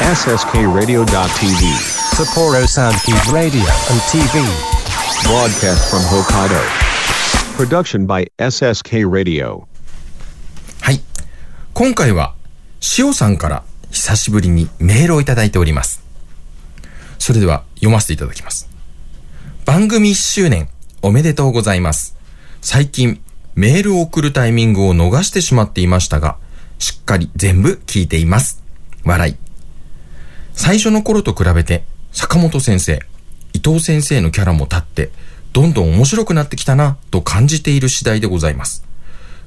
SSKRadio.tv. Sapporo Soundkeep Radio and TV. Broadcast from Hokkaido. Production by SSK Radio. はい。今回は、しおさんから久しぶりにメールをいただいております。それでは読ませていただきます。番組1周年おめでとうございます。最近メールを送るタイミングを逃してしまっていましたが、しっかり全部聞いています。笑い。最初の頃と比べて、坂本先生、伊藤先生のキャラも立って、どんどん面白くなってきたな、と感じている次第でございます。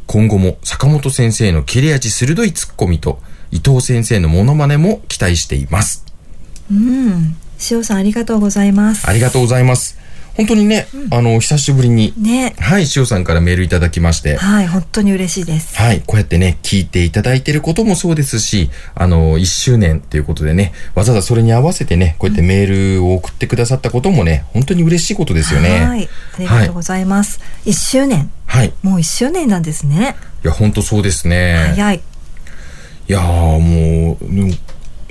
今後も坂本先生の切れ味鋭いツッコミと伊藤先生のモノマネも期待しています。うん。塩さんありがとうございます。ありがとうございます。本当にね、あの、久しぶりに、ね。はい、塩さんからメールいただきまして、はい、本当に嬉しいです。はい、こうやってね、聞いていただいていることもそうですし、あの、1周年ということでね、わざわざそれに合わせてね、こうやってメールを送ってくださったこともね、本当に嬉しいことですよね。はい。ありがとうございます。一、周年。はい。いもう一周年なんですね。や、本当そうですね。早い。いやーもう、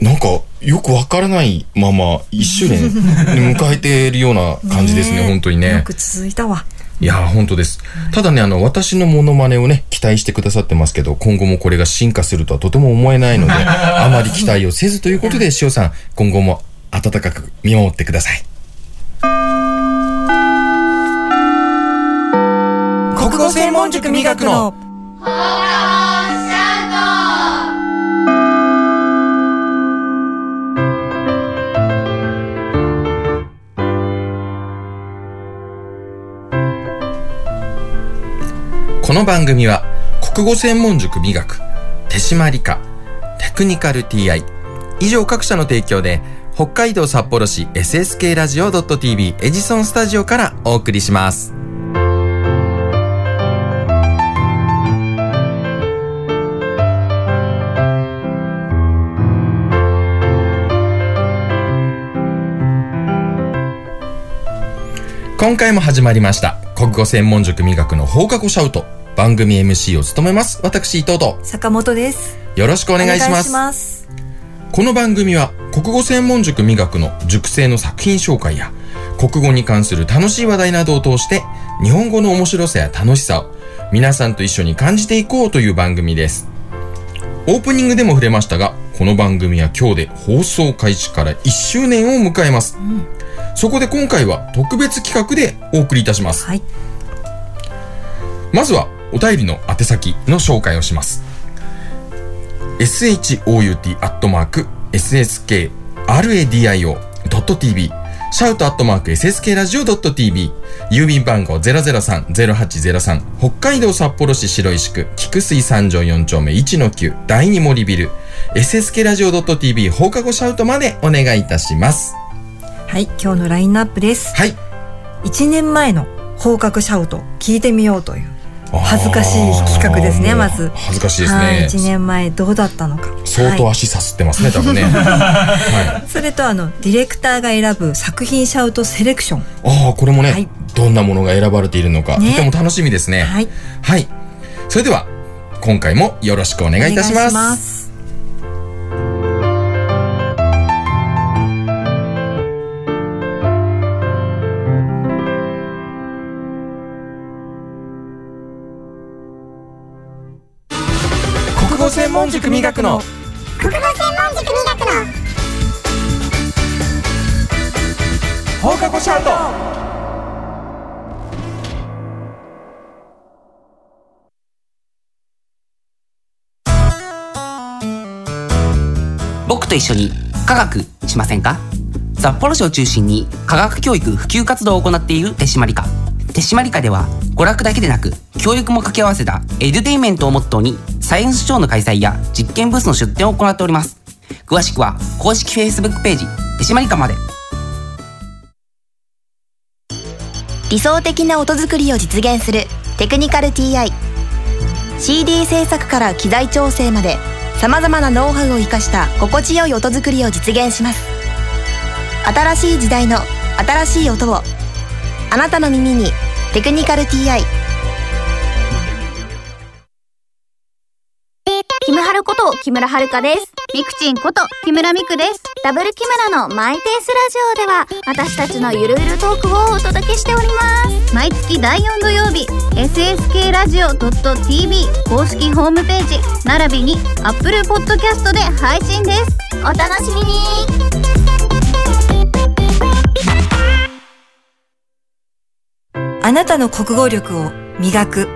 なんか、よくわからないまま、一周年 迎えているような感じですね、え本当にね。よく続いたわ。いやー本当です。ただね、あの、私のモノマネをね、期待してくださってますけど、今後もこれが進化するとはとても思えないので、あまり期待をせずということで、塩さん、今後も温かく見守ってください。国語専門塾磨くのこの番組は国語専門塾磨く手締理科テクニカル TI 以上各社の提供で北海道札幌市 SSK ラジオ .tv エジソンスタジオからお送りします。今回も始まりました国語専門塾磨くの放課後シャウト。番組 MC を務めます私伊藤と坂本です。よろしくお願いしますます。この番組は国語専門塾磨くの塾生の作品紹介や国語に関する楽しい話題などを通して日本語の面白さや楽しさを皆さんと一緒に感じていこうという番組です。オープニングでも触れましたが、この番組は今日で放送開始から1周年を迎えます。そこで今回は特別企画でお送りいたします。はい。まずはお便りの宛先の紹介をします。shout.sskradio.tv シャウトアットマーク sskradio.tv 郵便番号003-0803北海道札幌市白石区菊水三条4丁目1-9第二森ビル sskradio.tv 放課後シャウトまでお願いいたします。はい、今日のラインナップです。はい。1年前の放課後シャウト聞いてみようという恥ずかしい企画ですねまず恥ずかしいですはい、ね。1年前どうだったのか相当はい足さすってますね、多分ね。はそれとあのディレクターが選ぶ作品シャウトセレクションい。ああ、これもね、はいどんなものが選ばれているのか、ねとても楽しみですね。はいはい。それでは、今回もよろしくお願いいたします。門塾磨くの国語専門塾磨くの。放課後シャウト。僕と一緒に科学しませんか？札幌市を中心に科学教育普及活動を行っている手締まり課。手締まり課では娯楽だけでなく教育も掛け合わせたエデュテインメントをモットーにサイエンスショーの開催や実験ブースの出展を行っております。詳しくは公式 Facebook ページ手締まり課まで。理想的な音作りを実現するテクニカル TI CD 制作から機材調整までさまざまなノウハウを生かした心地よい音作りを実現します。新しい時代の新しい音をあなたの耳に「テクニカル TI」ムハルこと木村遥です。みくちんこと木村みくです。ダブル木村のマイペースラジオでは、私たちのゆるゆるトークをお届けしております。毎月第4土曜日、SSK ラジオ .tv 公式ホームページ、並びに Apple Podcast で配信です。お楽しみにあなたの国語力を磨く。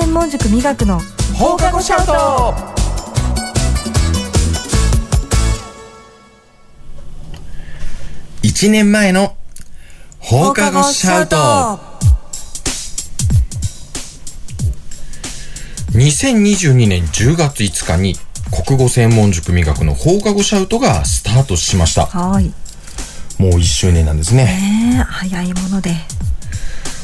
専門塾磨くの放課後シャウト1年前の放課後シャウト2022年10月5日に国語専門塾美学の放課後シャウトがスタートしました。はい。もう1周年なんですね。ねえ、早いもので。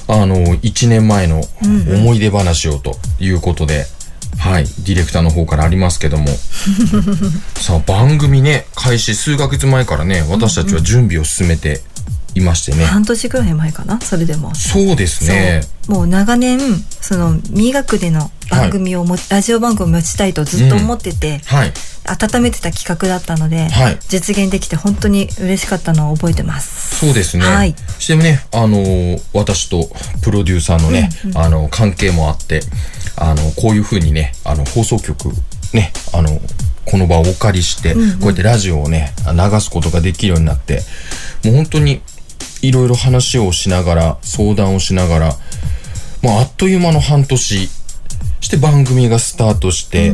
あの、1年前の思い出話をということで、はい、ディレクターの方からありますけども。さあ、番組ね、開始数ヶ月前からね、私たちは準備を進めていましてね。半年くらい前かな？それでも。そうですね。もう長年、その、美学での番組をも、ラジオ番組を持ちたいとずっと思ってて、はい。温めてた企画だったので、はい実現できて本当に嬉しかったのを覚えてます。そうですね。はいしてもね、あのー私とプロデューサーのね、あの、関係もあって、あの、こういう風にね、あの、放送局、ね、あの、この場をお借りして、こうやってラジオをね、流すことができるようになって、もう本当に、いろいろ話をしながら、相談をしながら、まあ、あっという間の半年、して番組がスタートして、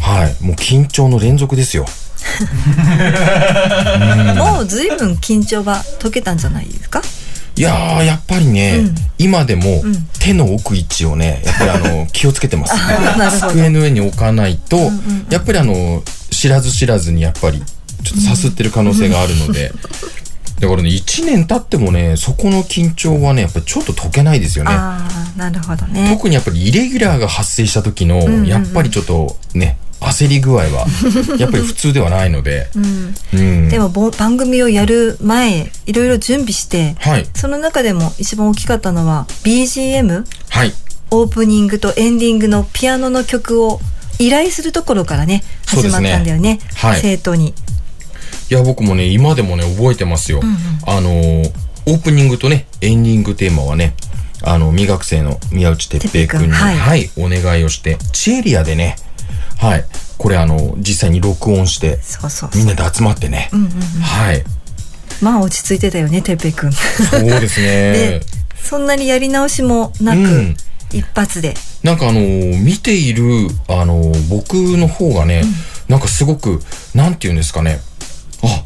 はい、もう緊張の連続ですよ。もう随分緊張は解けたんじゃないですか？いやー、やっぱりね、今でも手の置く位置をね、やっぱりあの、気をつけてます。なるほど。机の上に置かないと、やっぱりあの、知らず知らずにやっぱり、ちょっとさすってる可能性があるので、だからね、1年経ってもね、そこの緊張はね、やっぱりちょっと解けないですよね。ああ、なるほどね。特にやっぱりイレギュラーが発生した時の、やっぱりちょっとね、焦り具合は、やっぱり普通ではないので、うん。でもぼ番組をやる前、いろいろ準備して、はい。その中でも一番大きかったのは BGM、はい。オープニングとエンディングのピアノの曲を依頼するところからね、始まったんだよね。はい生徒に。いや、僕もね、今でもね、覚えてますよ。あのー、オープニングとね、エンディングテーマはね、あの、未学生の宮内哲平君に、哲平君は、はいいお願いをして、チエリアでね、はい、これあの、実際に録音して、そうそう。みんなで集まってね、はい、まあ落ち着いてたよね、てっぺいくん。そうですねで。そんなにやり直しもなく、うん一発で。なんかあのー見ている、あのー僕の方がね、なんかすごく、なんて言うんですかね、あ、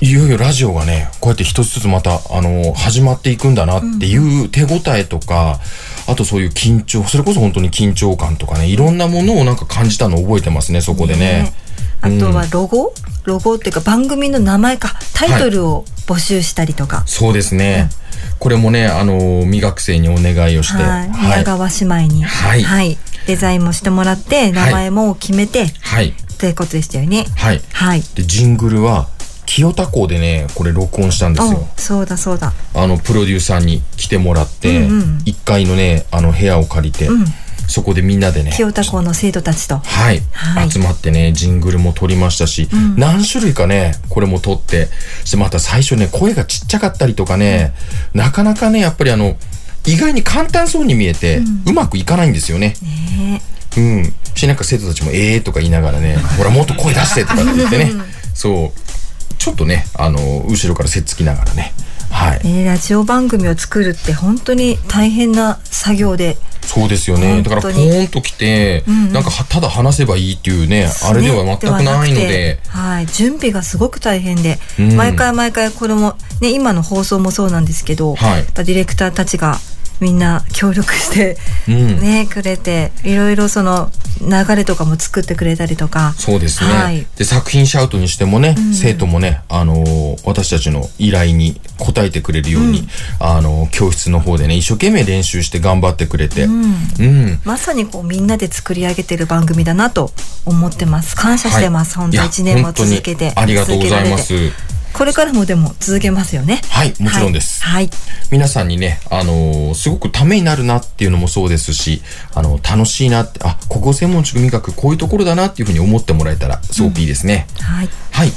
いよいよラジオがね、こうやって一つずつまた、あのー始まっていくんだなっていう手応えとか、あとそういう緊張、それこそ本当に緊張感とかね、いろんなものをなんか感じたのを覚えてますね、そこでね。あとはロゴ、ロゴっていうか番組の名前か、タイトルを募集したりとか。そうですね。これもね、あのー未学生にお願いをして、はい。は川姉妹に。はいデザインもしてもらって、名前も決めて、はい。ってことでしたよね。はい。はい。で、ジングルは、清田港でね、これ録音したんですよ。おそうだそうだ。あの、プロデューサーに来てもらって、1階のね、あの部屋を借りて、そこでみんなでね、清田校の生徒たちと。はい、はい集まってね、ジングルも撮りましたし、何種類かね、これも撮って、そしてまた最初ね、声がちっちゃかったりとかね、なかなかね、やっぱりあの、意外に簡単そうに見えて、うまくいかないんですよね。ねうん。し、なんか生徒たちも、えーとか言いながらね、ほら、もっと声出してとかって言ってね、そう、ちょっとね、あの、後ろからせっつきながらね、はい。えーラジオ番組を作るって本当に大変な作業で。そうですよね。だから、ポーンと来て、なんかは、ただ話せばいいっていうね、あれでは全くねないので、はい。準備がすごく大変で、うん毎回毎回これも、ね、今の放送もそうなんですけど、はいやっぱディレクターたちがみんな協力して、うん。ねくれていろいろその流れとかも作ってくれたりとか。そうですね。はい。で、作品シャウトにしてもね、生徒もね、あのー私たちの依頼に応えてくれるように、あのー教室の方でね、一生懸命練習して頑張ってくれて、うん。まさにこうみんなで作り上げてる番組だなと思ってます。感謝してます、はい。本当一年も続けて。ありがとうございますこれからもでも続けますよねはいもちろんですはい、はい皆さんにね、あのーすごくためになるなっていうのもそうですし、あの楽しいなって、あ、国語専門塾味覚こういうところだなっていうふうに思ってもらえたら、すごくいいですね。はいはい。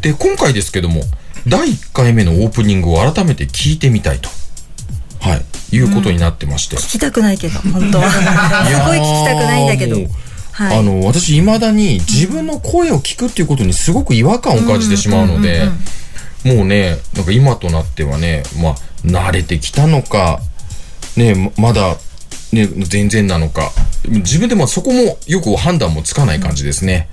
で、今回ですけども、第1回目のオープニングを改めて聞いてみたいと。はい。いうことになってまして。聞きたくないけど本当はすごい聞きたくないんだけどはい。あの、私、未だに自分の声を聞くっていうことにすごく違和感を感じてしまうので、もうね、なんか今となってはね、まあ、慣れてきたのか、ね、ままだ、ね、全然なのか、自分でもそこもよく判断もつかない感じですね。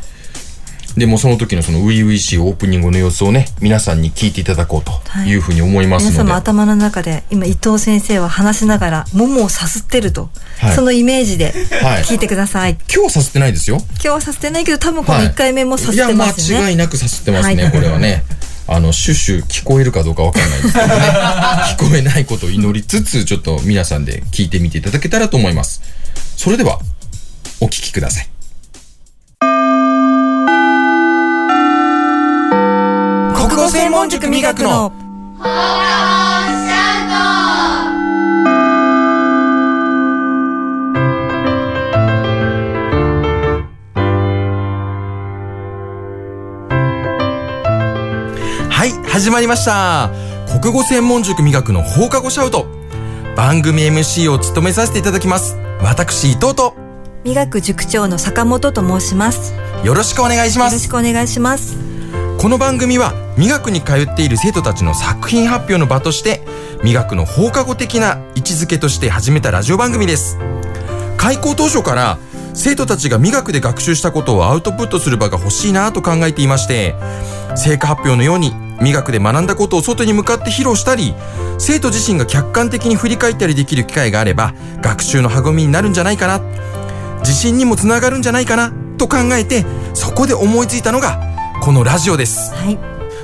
でもその時のその初々しいオープニングの様子をね、皆さんに聞いていただこうというふうに思いますので。皆さんも頭の中で今伊藤先生は話しながら桃をさすってると、はいそのイメージではい聞いてください、今日はさせてないですよ。今日はさせてないけど多分このはい1回目もさせてますよね、いや、間違いなくさせてますね、はいこれはね。あの、シュシュ聞こえるかどうかわかんないですけどね。聞こえないことを祈りつつ、ちょっと皆さんで聞いてみていただけたらと思います。それでは、お聞きください。国語専門塾磨くのはい、始まりました。国語専門塾磨くの放課後シャウト。番組 MC を務めさせていただきます。私、伊藤と、磨く塾長の坂本と申しますよろしくお願いしよろします。くお願いしますこの番組は、磨くに通っている生徒たちの作品発表の場として、磨くの放課後的な位置づけとして始めたラジオ番組です。開校当初から、生徒たちが磨くで学習したことをアウトプットする場が欲しいなと考えていまして、成果発表のように、磨くで学んだことを外に向かって披露したり、生徒自身が客観的に振り返ったりできる機会があれば、学習の励みになるんじゃないかな、自信にもつながるんじゃないかな、と考えて、そこで思いついたのが、このラジオです。はい。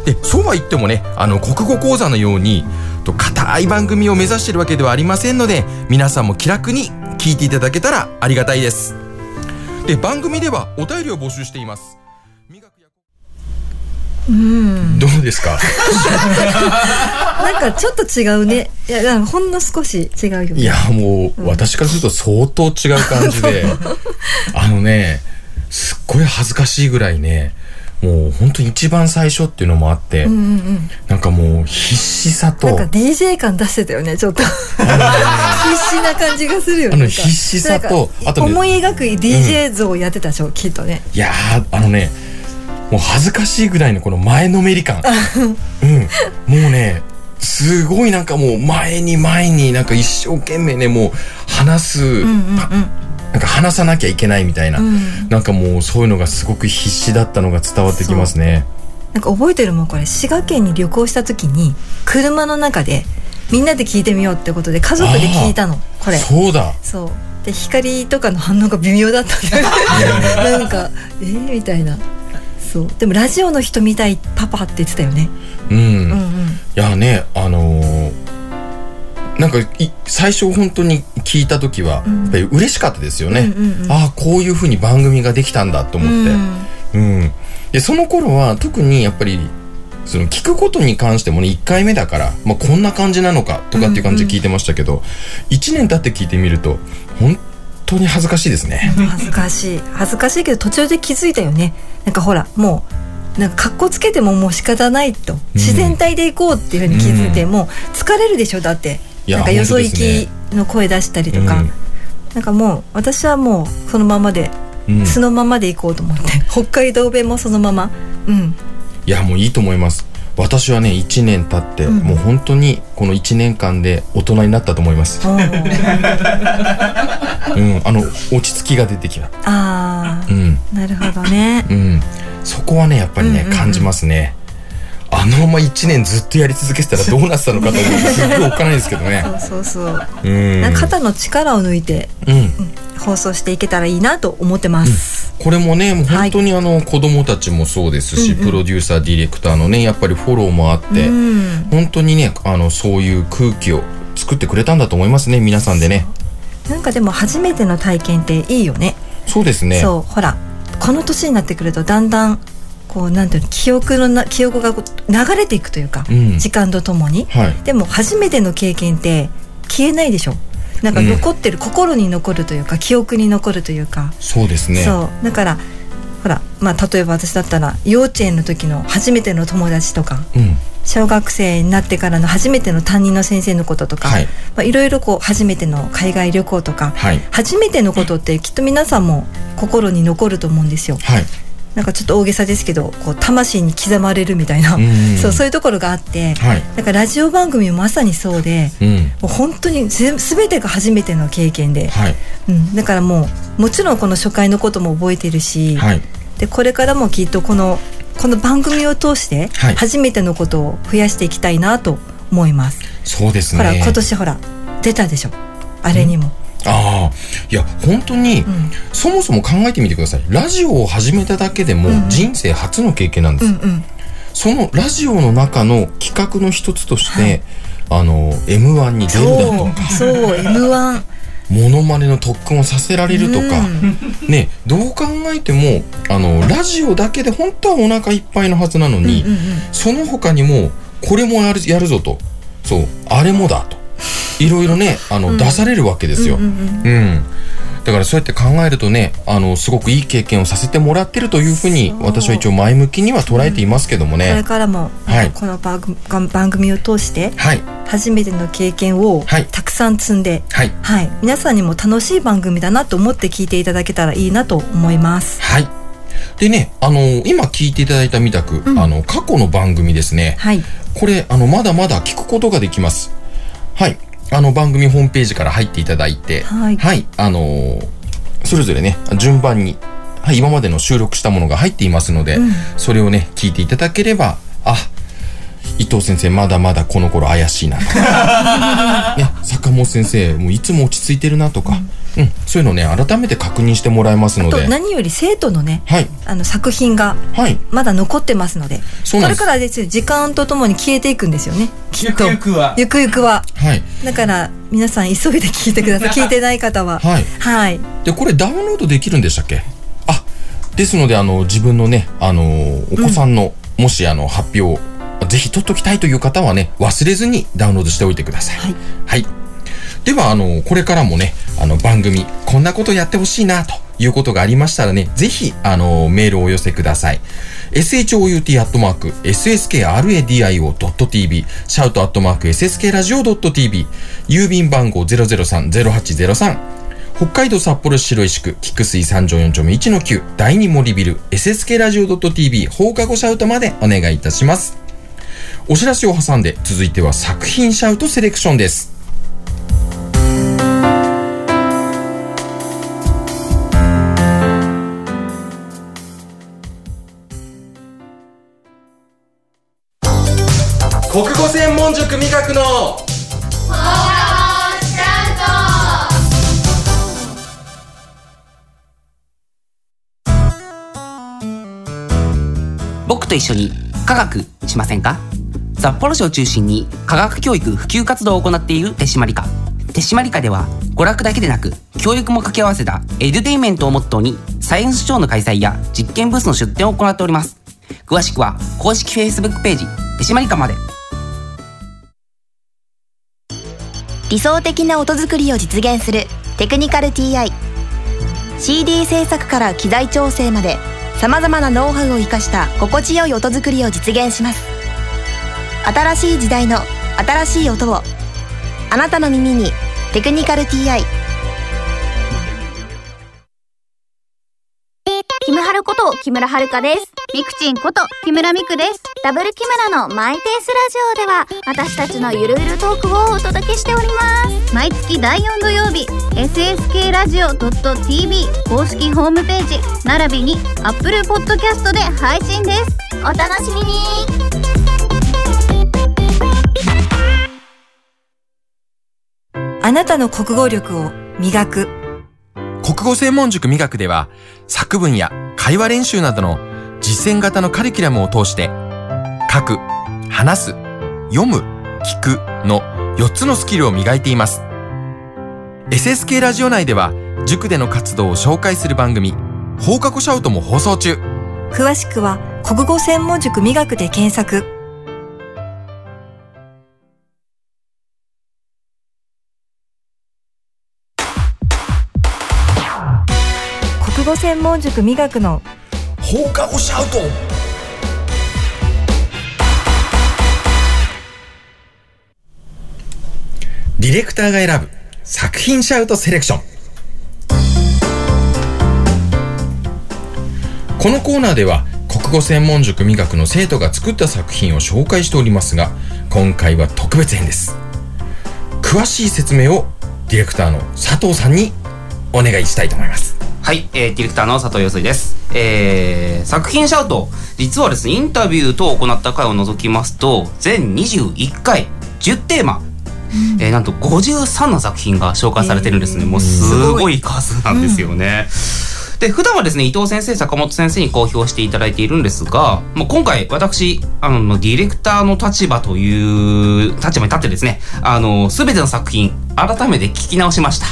で、そうは言ってもね、あの、国語講座のように、と、硬い番組を目指しているわけではありませんので、皆さんも気楽に聞いていただけたらありがたいです。で、番組ではお便りを募集しています。うん。どうですか？なんかちょっと違うね。いやほんの少し違うよね。いや、もう、私からすると相当違う感じで、あのね、すっごい恥ずかしいぐらいね、もう本当に一番最初っていうのもあって、うんうんうん。なんかもう必死さと、なんか DJ 感出してたよねちょっと。必死な感じがするよね。あの必死さとあとね思い描く DJ 像をやってたでしょ、きっとね。いやー、あのね、もう恥ずかしいぐらいのこの前のめり感。うん。もうね、すごいなんかもう前に前になんか一生懸命ね、もう話す、うんうんうんなんか話さなきゃいけないみたいな、うん。なんかもうそういうのがすごく必死だったのが伝わってきますね。なんか覚えてるもんこれ。滋賀県に旅行した時に車の中でみんなで聞いてみようってことで家族で聞いたの。これ。そうだ。そう。で光とかの反応が微妙だったなんかえー、みたいな。そう。でもラジオの人みたいパパって言ってたよね。うん。うんうん。いやね、あのーなんかい最初本当に聞いた時は、うん。やっぱり嬉しかったですよね。うんうんうんああ、こういう風に番組ができたんだと思って。うん。で、その頃は特にやっぱり、その聞くことに関してもね、1回目だから、まあこんな感じなのかとかっていう感じで聞いてましたけど、1年経って聞いてみると、本当に恥ずかしいですね。恥ずかしい。恥ずかしいけど途中で気づいたよね。なんかほらもうなんか格好つけてももう仕方ないと。自然体で行こうっていうふうに気づいて、うん。もう疲れるでしょだってなんかよそ行きの声出したりとか、うん。なんかもう私はもうそのままで、うん。そのままで行こうと思って。北海道弁もそのまま。うん。いや、もういいと思います。私はね、1年経って、うん。もう本当にこの1年間で大人になったと思います。うん、あの、落ち着きが出てきた。あうん。ーなるほどね。うん、そこはねやっぱりね、うんうんうん。感じますねあのまま1年ずっとやり続けてたらどうなってたのかと思って すっごいおっかないですけどね。そうそうそう。うん。肩の力を抜いてうん。放送していけたらいいなと思ってます、これもねもう本当にあの子供たちもそうですし、うんうん。プロデューサーディレクターのねやっぱりフォローもあって、うん。本当にねあのそういう空気を作ってくれたんだと思いますね皆さんでね。なんかでも初めての体験っていいよね。そうですね。そうほらこの年になってくるとだんだんこうなんていうの記憶のな記憶が流れていくというか、うん。時間とともに。はい。でも初めての経験って消えないでしょ。なんか残ってる、心に残るというか記憶に残るというか、そうですね。そう。だからほらまあ例えば私だったら幼稚園の時の初めての友達とかうん。小学生になってからの初めての担任の先生のこととか、はい。まあ、いろいろこう初めての海外旅行とか、はい。初めてのことってきっと皆さんも心に残ると思うんですよ。はいなんかちょっと大げさですけどこう魂に刻まれるみたいな、うん そうそういうところがあって、はい。だからラジオ番組もまさにそうでうん。もう本当にぜ全てが初めての経験で、はい。うん、だからもうもちろんこの初回のことも覚えてるし、はい。でこれからもきっとこのこの番組を通してはい。初めてのことを増やしていきたいなと思います。そうですね。ほら今年ほら出たでしょ。あれにも。ああいや本当に、うん。そもそも考えてみてください。ラジオを始めただけでもうん。人生初の経験なんです、うんうん。そのラジオの中の企画の一つとして、あの M1 に出るだとかそうそう M1 モノマネの特訓をさせられるとか、ねどう考えてもあのラジオだけで本当はお腹いっぱいのはずなのに、うんうん。その他にもこれもやるやるぞと。そうあれもだといろいろねあの、出されるわけですよ。うんうんうん。だからそうやって考えるとねあのすごくいい経験をさせてもらってるというふうに私は一応前向きには捉えていますけどもこれね、からも、はい。この番組番組を通してはい。初めての経験をはい。たくさん積んで、はい。はい、皆さんにも楽しい番組だなと思って聞いていただけたらいいなと思います。はい。でねあの今聞いていただいたみたく、うん。あの過去の番組ですね。はい、これあのまだまだ聞くことができます。はいあの番組ホームページから入っていただいてはい。あのーそれぞれね順番に、はい、今までの収録したものが入っていますので、うん。それをね聞いていただければあ伊藤先生まだまだこの頃怪しいなとか、ね、坂本先生もういつも落ち着いてるなとか、うん。そういうのをね改めて確認してもらえますのとで何より生徒のねはい。あの作品がはい。まだ残ってますのでそうなんです。これからですよ時間とともに消えていくんですよねきっと。ゆくゆくは。ゆくゆくは。はい。だから皆さん急いで聞いてください。聞いてない方は。はい。はい。でこれダウンロードできるんでしたっけ？あですのであの自分のねあのお子さんの、もしあの発表をぜひ取っときたいという方はね忘れずにダウンロードしておいてください。はい。はい。ではあのこれからもねあの番組こんなことやってほしいなということがありましたらねぜひあのメールをお寄せください。shout.sskradio.tv シャウトアットマーク sskradio.tv 郵便番号003-0803北海道札幌市白石区菊水三条4丁目1の9第2森ビル SSK ラジオ .tv 放課後シャウトまでお願いいたしますお知らせを挟んで続いては作品シャウトセレクションです。国語専門塾味覚の。僕と一緒に科学しませんか？札幌市を中心に科学教育普及活動を行っている手締まり課。手締まり課では娯楽だけでなく教育も掛け合わせたエデュテインメントをモットーにサイエンスショーの開催や実験ブースの出展を行っております。詳しくは公式 Facebook ページ手締まり課まで。理想的な音作りを実現するテクニカル TI CD 制作から機材調整まで。さまざまなノウハウを生かした心地よい音作りを実現します新しい時代の新しい音をあなたの耳に「テクニカル TI キムハルこと木村遥です。ミクチンこと木村ミクです。ダブル木村のマイペースラジオでは私たちのゆるゆるトークをお届けしております。毎月第4土曜日 SSK ラジオ .tv 公式ホームページ並びに Apple Podcast で配信です。お楽しみに。あなたの国語力を磨く。国語専門塾磨くでは作文や会話練習などの実践型のカリキュラムを通して書く、話す、読む、聞くの4つのスキルを磨いています。SSK ラジオ内では塾での活動を紹介する番組放課後シャウトも放送中。詳しくは国語専門塾美学で検索国語専門塾美学の放課後シャウトディレクターが選ぶ作品シャウトセレクション。このコーナーでは国語専門塾美学の生徒が作った作品を紹介しておりますが今回は特別編です。詳しい説明をディレクターの佐藤さんにお願いしたいと思います。はい、えー、ディレクターの佐藤陽水です。えー、作品シャウト、実はですね、インタビュー等を行った回を除きますと、全21回、10テーマ、えーなんと53の作品が紹介されてるんですね。もうすごい数なんですよね。で、普段はですね、伊藤先生、坂本先生に公表していただいているんですが、もう今回、私、あの、ディレクターの立場という立場に立ってですね、あの、すべての作品、改めて聞き直しました。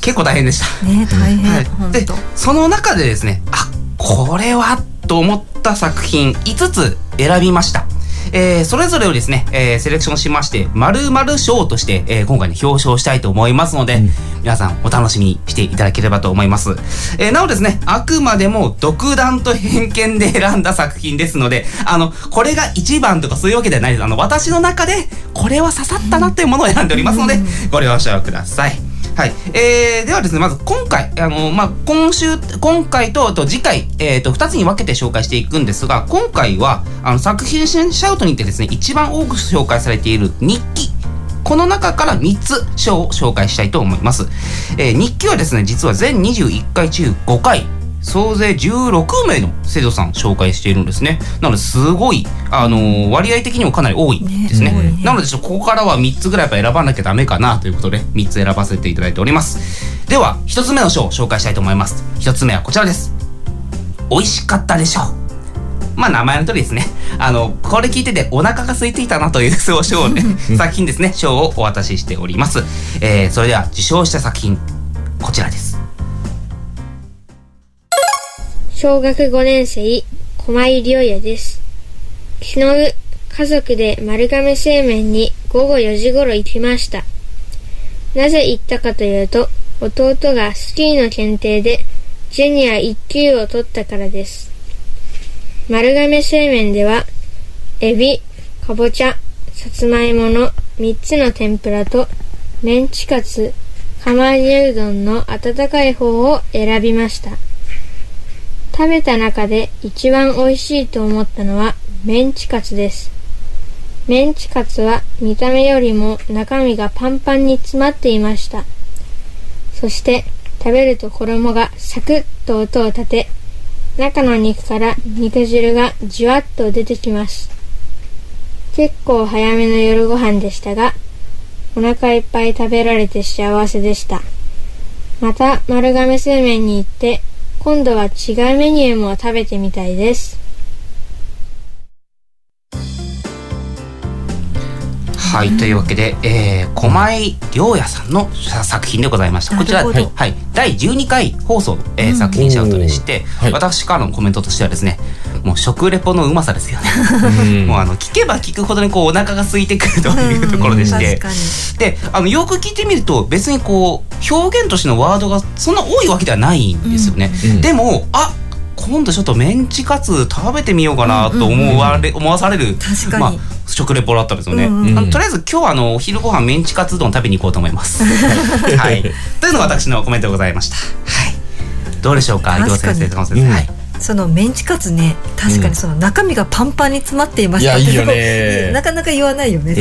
結構大変でした。ね大変、はい、でその中でですねあこれはと思った作品5つ選びました。えーそれぞれをですね、えーセレクションしまして、〇〇賞として、えー今回ね、表彰したいと思いますので、皆さんお楽しみにしていただければと思います。えーなおですね、あくまでも独断と偏見で選んだ作品ですので、あの、これが一番とかそういうわけではないです。あの、私の中で、これは刺さったなというものを選んでおりますので、ご了承ください。はい。えー、ではですね、まず今回、あの、まあ、今週、今回と、あと次回、えっ、と、二つに分けて紹介していくんですが、今回は、あの、作品シャウトにてですね、一番多く紹介されている日記。この中から3つ章を紹介したいと思います。えー日記はですね、実は全21回中5回、総勢16名の生徒さん紹介しているんですね。なので、すごい、あのー割合的にもかなり多いですね。ねねなので、ちょっとここからは3つぐらいやっぱ選ばなきゃダメかなということで、3つ選ばせていただいております。では、1つ目の章を紹介したいと思います。1つ目はこちらです。美味しかったでしょう。まあ名前の通りですね。あの、これ聞いててお腹が空いていたなというそう賞をね、作品ですね、賞をお渡ししております。えー、それでは受賞した作品、こちらです。小学5年生、駒井亮也です。昨日、家族で丸亀製麺に午後4時頃行きました。なぜ行ったかというと、弟がスキーの検定でジュニア1級を取ったからです。丸亀製麺では、エビ、かぼちゃ、さつまいもの3つの天ぷらと、メンチカツ、釜揚げうどんの温かい方を選びました。食べた中で一番美味しいと思ったのはメンチカツです。メンチカツは見た目よりも中身がパンパンに詰まっていました。そして食べると衣がサクッと音を立て、中の肉から肉汁がじわっと出てきます。結構早めの夜ご飯でしたが、お腹いっぱい食べられて幸せでした。また丸亀製麺に行って今度は違うメニューも食べてみたいです。はい、というわけで、えー、駒井亮也さんの作品でございました。こちら、はい、第12回放送の、えー作品シャウトでして、はい。私からのコメントとしてはですね、もう食レポのうまさですよね。もうあの聞けば聞くほどにこうお腹が空いてくるというところでして、であのよく聞いてみると別にこう表現としてのワードがそんな多いわけではないんですよね。うん。でもあ今度ちょっとメンチカツ食べてみようかなと思われ、思わされる確かにまあ、食レポだったんですよね。うんうんとりあえず今日はあのお昼ご飯メンチカツ丼食べに行こうと思います。はい。というのが私のコメントでございました。はい。どうでしょうか、伊藤先生、先生。うんはい。そのメンチカツね確かにその中身がパンパンに詰まっていましたいやいいよね なかなか言わないよね、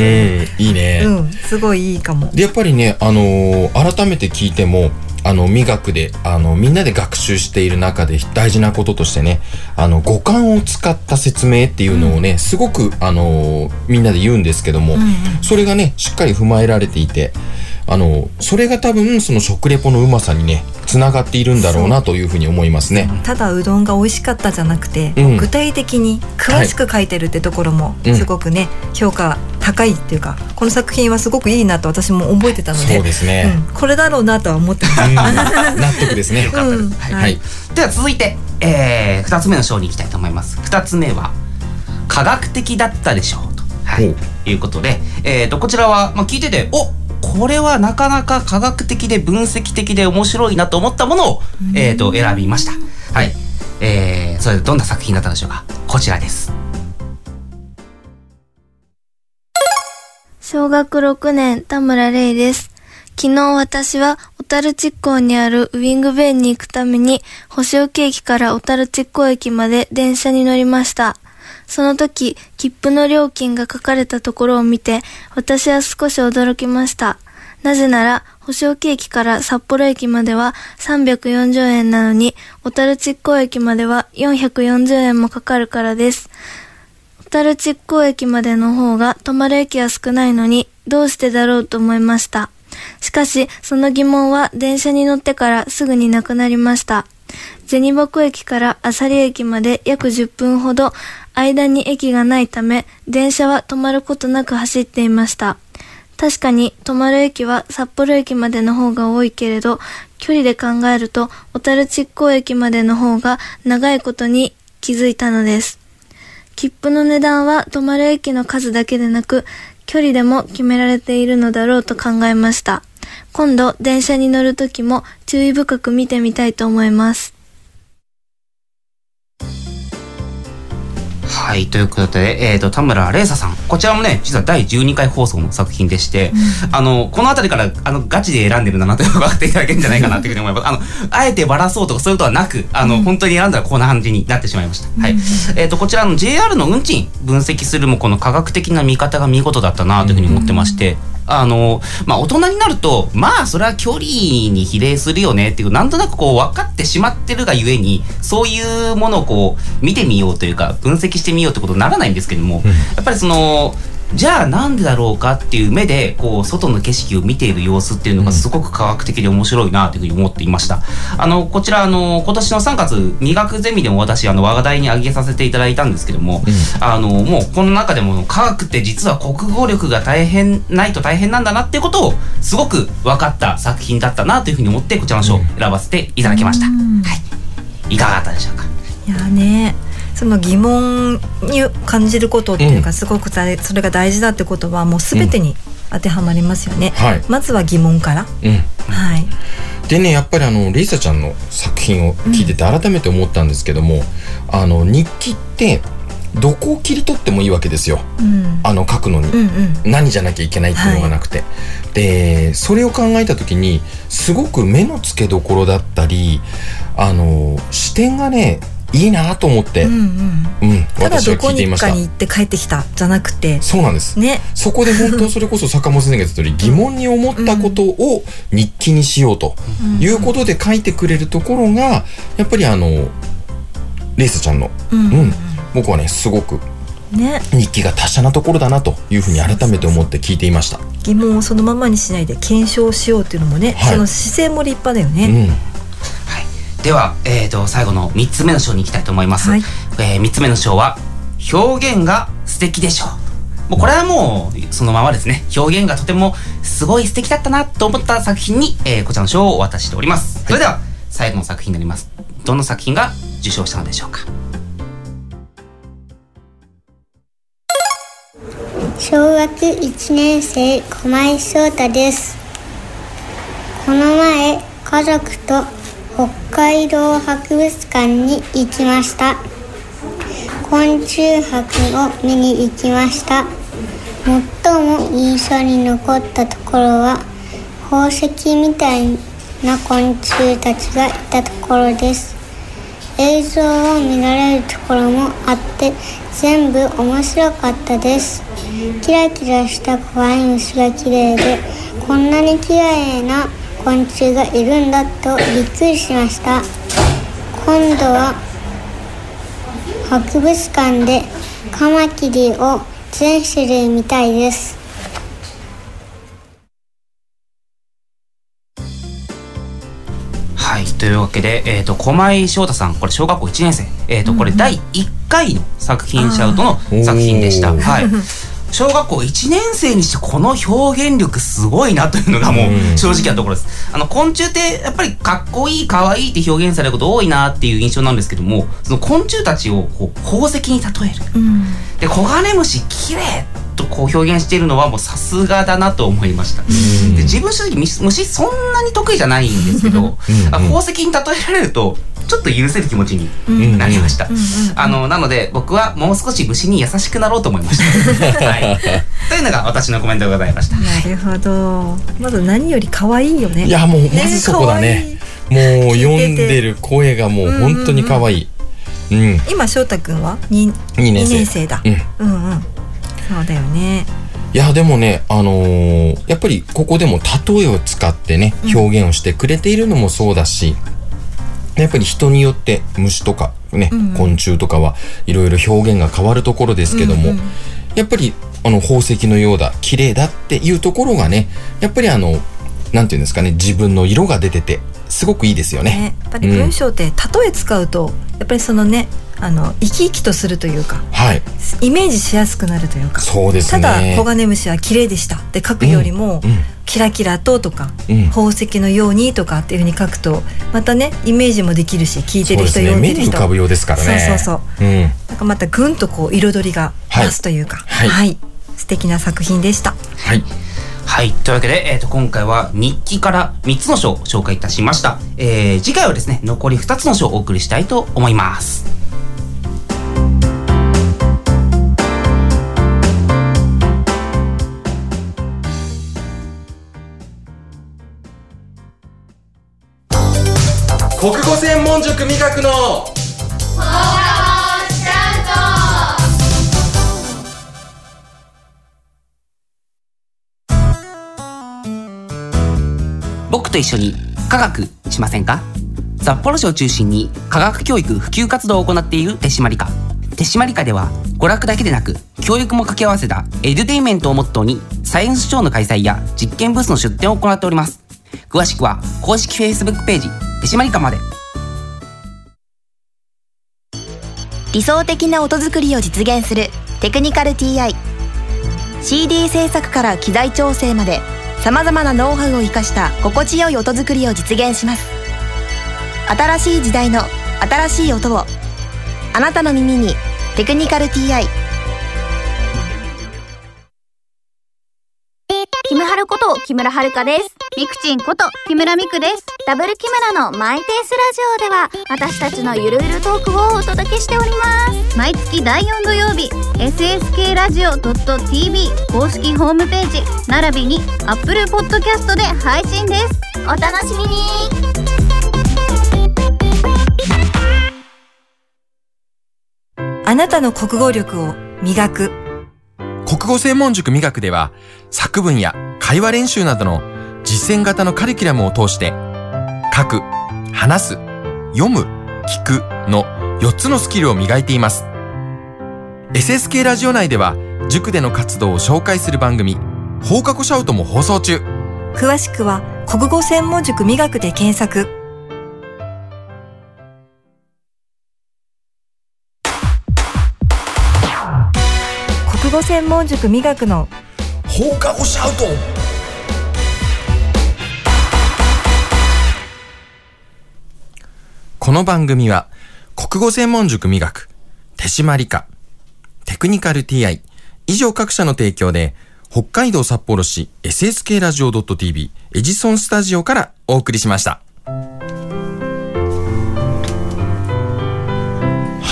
うん、いいね。うんすごいいいかもでやっぱりね、あのー改めて聞いてもあの美学であのみんなで学習している中で大事なこととしてねあの五感を使った説明っていうのをね、すごくあのーみんなで言うんですけども、それがねしっかり踏まえられていてあのそれが多分その食レポのうまさにねつながっているんだろうなというふうに思いますね。ただうどんが美味しかったじゃなくて、うん。具体的に詳しく書いてるってところもうん。すごくね、評価高いっていうかこの作品はすごくいいなと私も覚えてたのでそうですね。うん、これだろうなとは思ってます。うん。納得ですね。うん。はい。はい。では続いて、えー、2つ目の章に行きたいと思います。2つ目は科学的だったでしょうと、はい。いうことで、えー、とこちらは、まあ、聞いてておこれはなかなか科学的で分析的で面白いなと思ったものを、えー、と選びました。はい。えー、それでどんな作品だったでしょうか？こちらです。小学6年、田村玲です。昨日私は小樽地港にあるウィングベイに行くために星岡駅から小樽地港駅まで電車に乗りました。その時、切符の料金が書かれたところを見て、私は少し驚きました。なぜなら、星岡駅から札幌駅までは340円なのに、小樽地港駅までは440円もかかるからです。小樽地港駅までの方が止まる駅は少ないのにどうしてだろうと思いました。しかし、その疑問は電車に乗ってからすぐになくなりました。銭箱駅から浅利駅まで約10分ほど間に駅がないため電車は止まることなく走っていました。確かに止まる駅は札幌駅までの方が多いけれど距離で考えると小樽地港駅までの方が長いことに気づいたのです。切符の値段は止まる駅の数だけでなく、距離でも決められているのだろうと考えました。今度電車に乗るときも注意深く見てみたいと思います。はい、ということで、えー、と田村玲沙さん。こちらもね実は第12回放送の作品でして、あのこの辺りからあのガチで選んでるんだなと分かっていただけるんじゃないかなというふうに思います。あのあえてバラそうとかそういうことはなくあの、本当に選んだらこんな感じになってしまいました、はい。えー、とこちらの JR の運賃分析するもこの科学的な見方が見事だったなというふうに思ってまして、あのまあ大人になるとまあそれは距離に比例するよねっていうなんとなくこう分かってしまってるがゆえにそういうものをこう見てみようというか分析してみようってことにならないんですけども、やっぱりそのじゃあなんでだろうかっていう目でこう外の景色を見ている様子っていうのがすごく科学的で面白いなというふうに思っていました。あのこちらあの今年の3月味学ゼミでも私あの話題に挙げさせていただいたんですけども、あのもうこの中でも科学って実は国語力が大変ないと大変なんだなっていうことをすごく分かった作品だったなというふうに思ってこちらの賞を選ばせていただきました。はい、いかがだったでしょうか？いやねその疑問に感じることっていうか、うん。すごく大それが大事だってことはもう全てに当てはまりますよね、はい。まずは疑問から。うん。はい。でねやっぱりあのリーサちゃんの作品を聞いてて改めて思ったんですけども、あの日記ってどこを切り取ってもいいわけですよ。うん。あの書くのに、うんうん。何じゃなきゃいけないっていうのがなくて、でそれを考えた時にすごく目の付けどころだったりあの視点がねいいなと思って、ううん。んうん。ただどこにかに行って帰ってきたじゃなくて。そうなんです。ね。そこで本当 それこそ坂本先生が言った通り疑問に思ったことを日記にしようということで書いてくれるところがやっぱりあのレイスちゃんの、うん。うん。僕はねすごくね。日記が達者なところだなというふうに改めて思って聞いていました。疑問をそのままにしないで検証しようっていうのもね、はい。その姿勢も立派だようね、ん。はい、では、えー、と最後の3つ目の章に行きたいと思います、はい。え3つ目の章は「表現が素敵でしょう」もうこれはもうそのままですね。表現がとてもすごい素敵だったなと思った作品に、えーこちらの賞をお渡ししております、それでは最後の作品になります。どの作品が受賞したのでしょうか。小学1年生駒井翔太です。この前家族と北海道博物館に行きました。昆虫博を見に行きました。最も印象に残ったところは宝石みたいな昆虫たちがいたところです。映像を見られるところもあって全部面白かったです。キラキラした怖い虫が綺麗でこんなに綺麗な昆虫がいるんだとびっくりしました。今度は博物館でカマキリを全種類見たいです。はい、というわけで、えーと、と駒翔太さんこれ小学校1年生、えーと、うん、これ第1回の作品シャウトの作品でした。はい。小学校1年生にしてこの表現力すごいなというのがもう正直なところです。あの昆虫ってやっぱりかっこいい可愛いって表現されること多いなっていう印象なんですけどもその昆虫たちをこう宝石に例える。でコガネムシ綺麗とこう表現しているのはもうさすがだなと思いました。で自分正直虫虫そんなに得意じゃないんですけど、あ宝石に例えられるとちょっと許せる気持ちになりました。あのなので僕はもう少し虫に優しくなろうと思いました。はい、というのが私のコメントでございました。なるほど。まず何より可愛いよね。いやもうまずそこだね。もう読んでる声がもう本当に可愛い。うん今翔太くんは？2, 二年生。年生だ、うん。うんうん。そうだよね。いやでもねあのーやっぱりここでも例えを使ってね表現をしてくれているのもそうだし、やっぱり人によって虫とかね、うんうん。昆虫とかはいろいろ表現が変わるところですけども、やっぱりあの宝石のようだ綺麗だっていうところがねやっぱりあのなんていうんですかね自分の色が出ててすごくいいですよね。やっぱり文章って例え使うと、やっぱりそのねあの生き生きとするというかはい。イメージしやすくなるというかそうですね。ただコガネムシは綺麗でした。って書くよりも、キラキラととか、うん。宝石のようにとかっていうふうに書くとまたねイメージもできるし聞いてる人、ね。読んでる人。目に浮かぶようですからね。そうそうそう。うん。なんかまたぐんとこう彩りが増すというか。はい。素敵な作品でした。はい。はい。というわけで、えっ、と、今回は日記から3つの書を紹介いたしました。えー、次回はですね、残り2つの書をお送りしたいと思います。国語専門塾味覚のと一緒に科学しませんか？札幌市を中心に科学教育普及活動を行っている手締まり課。手締まり課では娯楽だけでなく教育も掛け合わせたエデュテインメントをモットーにサイエンスショーの開催や実験ブースの出展を行っております。詳しくは公式 Facebook ページ手締まり課まで。理想的な音作りを実現するテクニカル TI CD 制作から機材調整までさまざまなノウハウを生かした心地よい音作りを実現します新しい時代の新しい音をあなたの耳に「テクニカル TI キムハルこと木村遥です。ミクチンこと木村ミクです。ダブル木村のマイペースラジオでは私たちのゆるゆるトークをお届けしております。毎月第4土曜日、SSK ラジオ .tv 公式ホームページ、並びに Apple Podcast で配信です。お楽しみにあなたの国語力を磨く国語専門塾味覚では作文や会話練習などの実践型のカリキュラムを通して書く、話す、読む、聞くの4つのスキルを磨いています。SSK ラジオ内では塾での活動を紹介する番組放課後シャウトも放送中。詳しくは国語専門塾磨くで検索。国語専門塾磨くの放課後シャウト。この番組は国語専門塾味学手締まり課テクニカル TI 以上各社の提供で北海道札幌市 SSK ラジオ .tv エジソンスタジオからお送りしました。は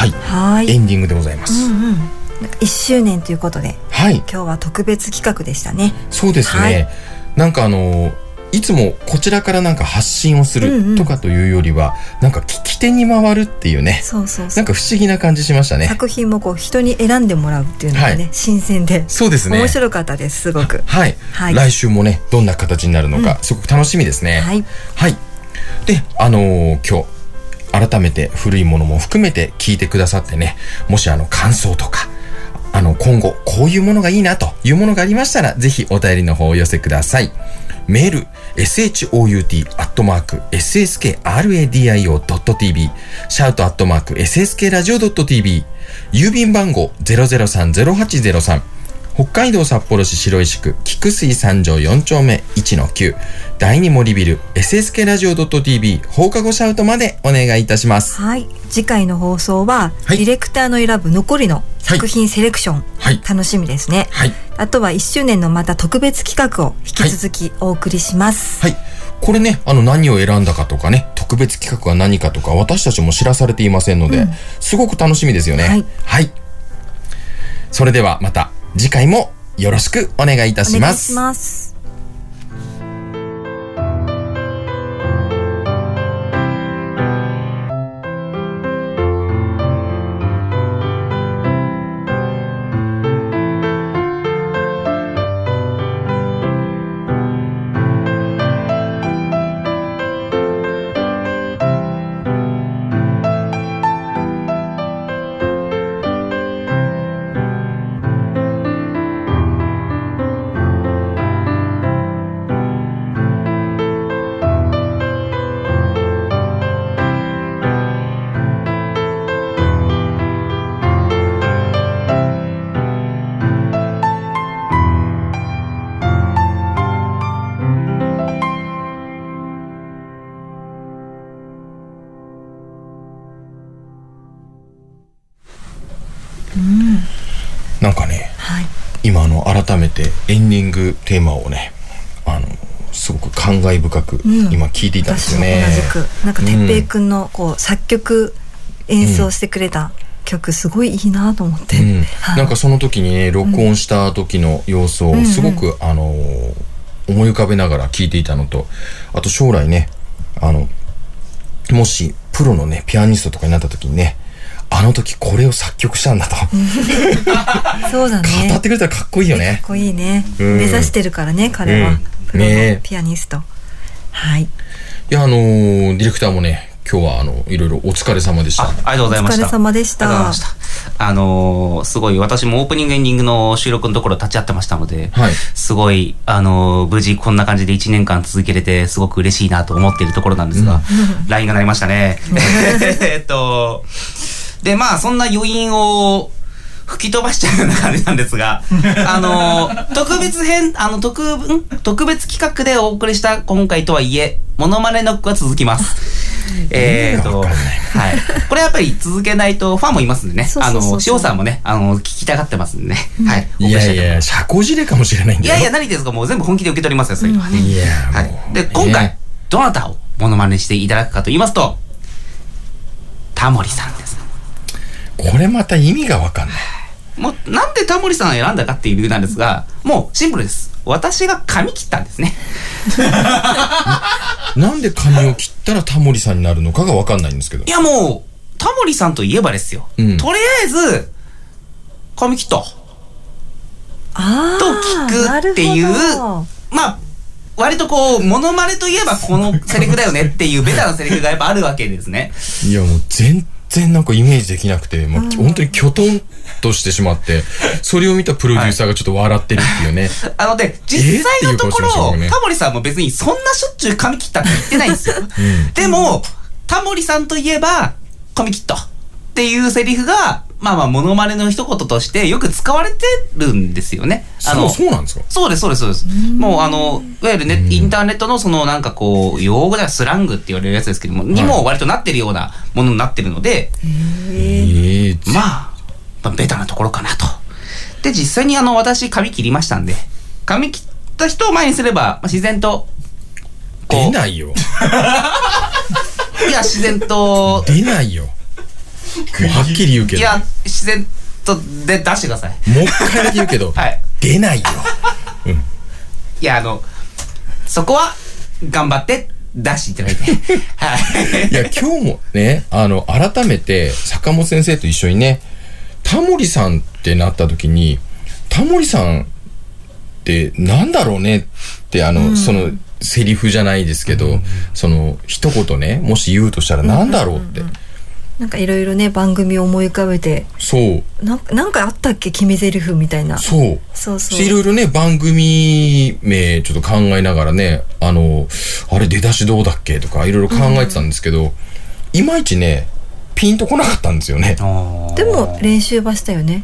い。はいエンディングでございます。うんうんなんか1周年ということではい。今日は特別企画でしたねそうですね。はいなんかあのいつもこちらからなんか発信をすうんうん。るとかというよりは、なんか聞き手に回るっていうね。そうそうなんか不思議な感じしましたね。作品もこう人に選んでもらうっていうのがね、はい。新鮮でそうですね。面白かったですすごく。はい、はい。来週もねどんな形になるのか、すごく楽しみですね。はい、であのー今日改めて古いものも含めて聞いてくださってねもしあの感想とかあの今後こういうものがいいなというものがありましたらぜひお便りの方をお寄せください。メール、shout.sskradio.tv、シャウトアットマーク sskradio.tv、郵便番号003-0803、北海道札幌市白石区菊水三条4丁目1-9第二森ビル SSK ラジオ .tv 放課後シャウトまでお願いいたします。はい。次回の放送は、ディレクターの選ぶ残りの作品セレクション、楽しみですね、あとは1周年のまた特別企画を引き続きお送りします、はい。これね、あの何を選んだかとかね、特別企画は何かとか私たちも知らされていませんので、うん。すごく楽しみですよね。はい。はい。それではまた次回もよろしくお願いいたします。エンディングテーマをね、あの、すごく感慨深くうん。今聞いていたんですよね。同じく。なんか哲平くんのこう作曲演奏してくれた曲すごいいいなと思って、うん、なんかその時にね録音した時の様子うんをすごく、あのー思い浮かべながら聞いていたのとあと将来ねあのもしプロのねピアニストとかになった時にねあの時これを作曲したんだと。そうだね。語ってくれたらかっこいいよね。かっこいいね、うん。目指してるからね彼は、うん。プロのね。ピアニスト、はい。いやあのーディレクターもね今日はあのいろいろお疲れ様でした。ありがとうございました。お疲れ様でした。あ。あのーすごい、私もオープニングエンディングの収録のところ立ち会ってましたので、はい。すごい、あのー無事こんな感じで1年間続けれて、すごく嬉しいなと思っているところなんですが、LINE が鳴りましたね。えっと、で、まあ、そんな余韻を、吹き飛ばしちゃうような感じなんですが、あのー特別編、あの、特、ん？特別企画でお送りした今回とはいえ、モノマネノックは続きます。えっと、はい。これやっぱり続けないとファンもいますんでね。そうそうそうそうあの、塩さんもね、あの、聞きたがってますんでね。はい。いやいや社交辞令かもしれないんだよいやいや、何ですかもう全部本気で受け取りますよ、それはね。いやはい。で、今回、どなたをモノマネしていただくかと言いますと、タモリさんです。これまた意味がわかんないもう、なんでタモリさんを選んだかっていう理由なんですが、もうシンプルです。私が髪切ったんですね。なんで髪を切ったらタモリさんになるのかがわかんないんですけどいやもう、タモリさんといえばですよ。うんとりあえず、髪切った。あと聞くっていう、まあ、割とこう、モノマネといえばこのセリフだよねっていうベタなセリフがやっぱあるわけですね。いやもう全然なんかイメージできなくて、もう本当にきょとんとしてしまって、それを見たプロデューサーがちょっと笑ってるっていうね。あので、実際のところ、ねタモリさんも別にそんなしょっちゅう髪切ったって言ってないんですよ。でも、タモリさんといえば、髪切ったっていうセリフが、まあまあ、モノマネの一言としてよく使われてるんですよね。あの、そうそうなんですか？そうです、そうです、そうです。もう、あの、いわゆるね、インターネットのそのなんかこう、用語ではスラングって言われるやつですけども、にも割となってるようなものになってるので、まあ、まあ、ベタなところかなと。で、実際にあの、私、髪切りましたんで、髪切った人を前にすれば、まあ、自然と、出ないよ。いや、自然と、出ないよ。もうはっきり言うけど。いや、自然とで出してください。もう一回だけ言うけど、はい。出ないよ。いや、あの、そこは、頑張って出していただいて。はい。いや、今日もね、あの、改めて、坂本先生と一緒にね、タモリさんってなった時に、タモリさんってなんだろうねって、あの、その、セリフじゃないですけど、その、一言ね、もし言うとしたらなんだろうって。なんかいろいろね番組を思い浮かべてそう。ななんかあったっけ？決め台詞みたいな。そう。そうそう。いろいろね番組名ちょっと考えながらねあのあれ出だしどうだっけ？とかいろいろ考えてたんですけど、うん、いまいちねピンとこなかったんですよね。でも練習はしたよね。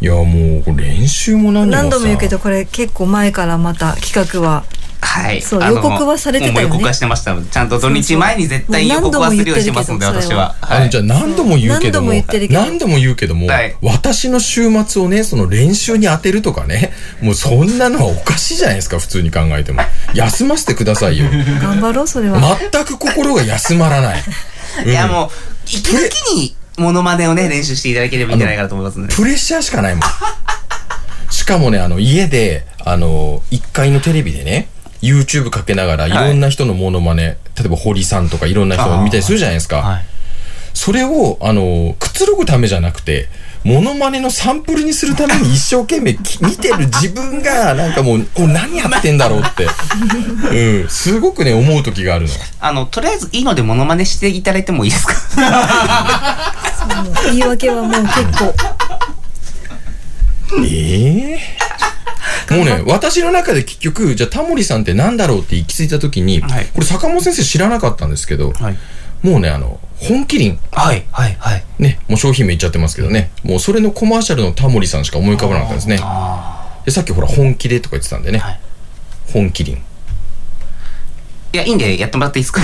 いやもう練習も何何度も言うけどこれ結構前からまた企画ははい。そう、予告はされてたよね。予告はしてました。ちゃんと土日前に絶対予告はするようにしてますので、私は。あの、じゃあ何度も言うけども、何度も言うけども、私の週末をね、その練習に当てるとかね、もうそんなのはおかしいじゃないですか、普通に考えても。休ませてくださいよ。頑張ろう、それは。全く心が休まらない。いや、もう、息抜きに、モノマネをね、練習していただければいいんじゃないかなと思いますね。プレッシャーしかないもん。しかもね、あの、家で、あの、1階のテレビでね、YouTube かけながらい。ろんな人のモノマネ、はい、例えば堀さんとかいろんな人を見たりするじゃないですか。はい、それを、あの、くつろぐためじゃなくて、モノマネのサンプルにするために一生懸命 見てる自分が、なんかもう、何やってんだろうって、うん、すごくね、思う時があるの。あの、とりあえずいいのでモノマネしていただいてもいいですか？言い訳はもう結構。ええー、もうね、私の中で結局、じゃあタモリさんって何だろうって行き着いた時に、はい、これ坂本先生知らなかったんですけど、はい、もうね、あの、本麒麟。はい、はい、はい。ね、もう商品名言っちゃってますけどね、もうそれのコマーシャルのタモリさんしか思い浮かばなかったんですね。で、さっきほら、本気でとか言ってたんでね、はい、本麒麟。いや、いいんで、やってもらっていいですか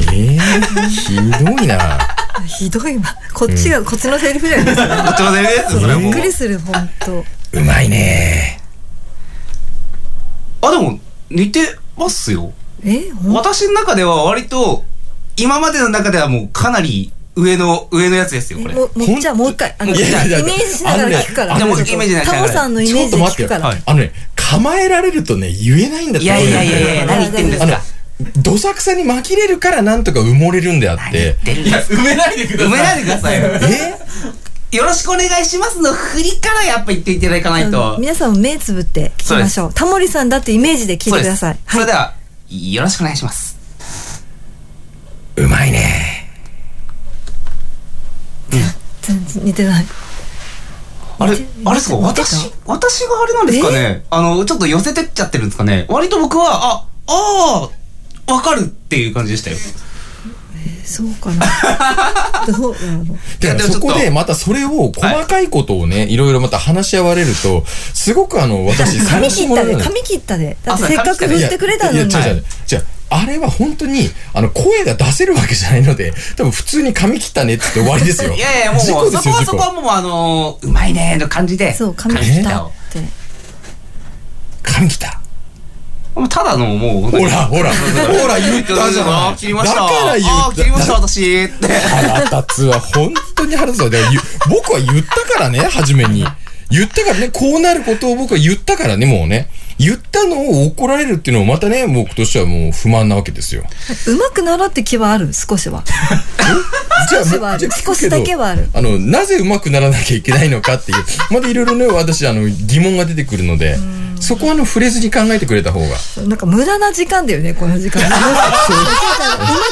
えー、えー、ひどいな。ひどいわ。こっちが、うん、こっちのセリフじゃないですか。こっちのセリフ？ですそれびっくりする、本当うまいねあ、でも、似てますよ。え私の中では割と、今までの中ではもうかなり上の、上のやつですよ、これ。もう、じゃあもう一回、あの、イメージしながら聞くから。でも、イメージなタモさんのイメージで聞くから。あのね、構えられるとね、言えないんだって。いやいやいやいや、何言ってんですか。どさくさに紛れるからなんとか埋もれるんであって。いや、埋めないでください。埋めないでくださいよ。え？よろしくお願いしますの振りからやっぱ言っていただかないと。皆さんも目つぶって聞きましょう。タモリさんだってイメージで聞いてください。それでは、よろしくお願いします。うまいね。全然似てない。あれ、あれですか？私、私があれなんですかね？あの、ちょっと寄せてっちゃってるんですかね？割と僕は、あ、ああ、わかるっていう感じでしたよ。そうかな。どうなのでそこでまたそれを細かいことをね、はい、いろいろまた話し合われると、すごくあの、私、髪切ったで、髪切ったで。だってせっかく振ってくれたのに。じゃじゃあれは本当に、あの、声が出せるわけじゃないので、多分普通に髪切ったねって終わりですよ。いやいや、もう、そこはそこはもう、あのうまいねの感じで。そう、髪切ったって。髪切った。ただのもう。ほら、ほら、ほら、言ったじゃん。切りました。だから言った。切りました、私。って。腹立つわ、本当に腹立つわ。僕は言ったからね、初めに。言ったからね、こうなることを僕は言ったからね、もうね。言ったのを怒られるっていうのもまたね、僕としてはもう不満なわけですよ。うまくならって気はある？少しは。少しはある。少しだけはある。あの、なぜうまくならなきゃいけないのかっていう、まだいろいろね、私、あの、疑問が出てくるので、そこはあの、触れずに考えてくれた方が。なんか無駄な時間だよね、この時間。うま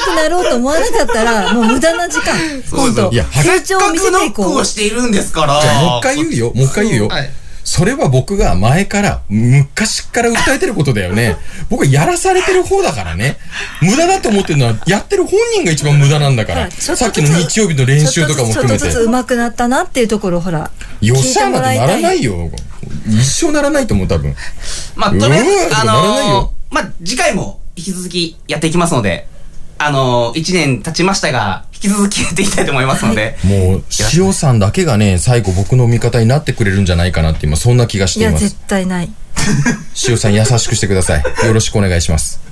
くなろうと思わなかったら、もう無駄な時間。本当。いや、成長を見せていこう。しているんですから。じゃもう一回言うよ。もう一回言うよ。はいそれは僕が前から、昔から訴えてることだよね。僕はやらされてる方だからね。無駄だと思ってるのは、やってる本人が一番無駄なんだから。さっきの日曜日の練習とかも含めて。ちょっとずつ上手くなったなっていうところ、ほら。よっしゃーなんてならないよ。一生ならないと思う、多分。まあ、とりあえず、あのー、まあ、次回も引き続きやっていきますので、あのー、1年経ちましたが、引き続きやっていきたいと思いますので。もう、塩さんだけがね、最後僕の味方になってくれるんじゃないかなって今、そんな気がしています。いや、絶対ない。塩さん優しくしてください。よろしくお願いします。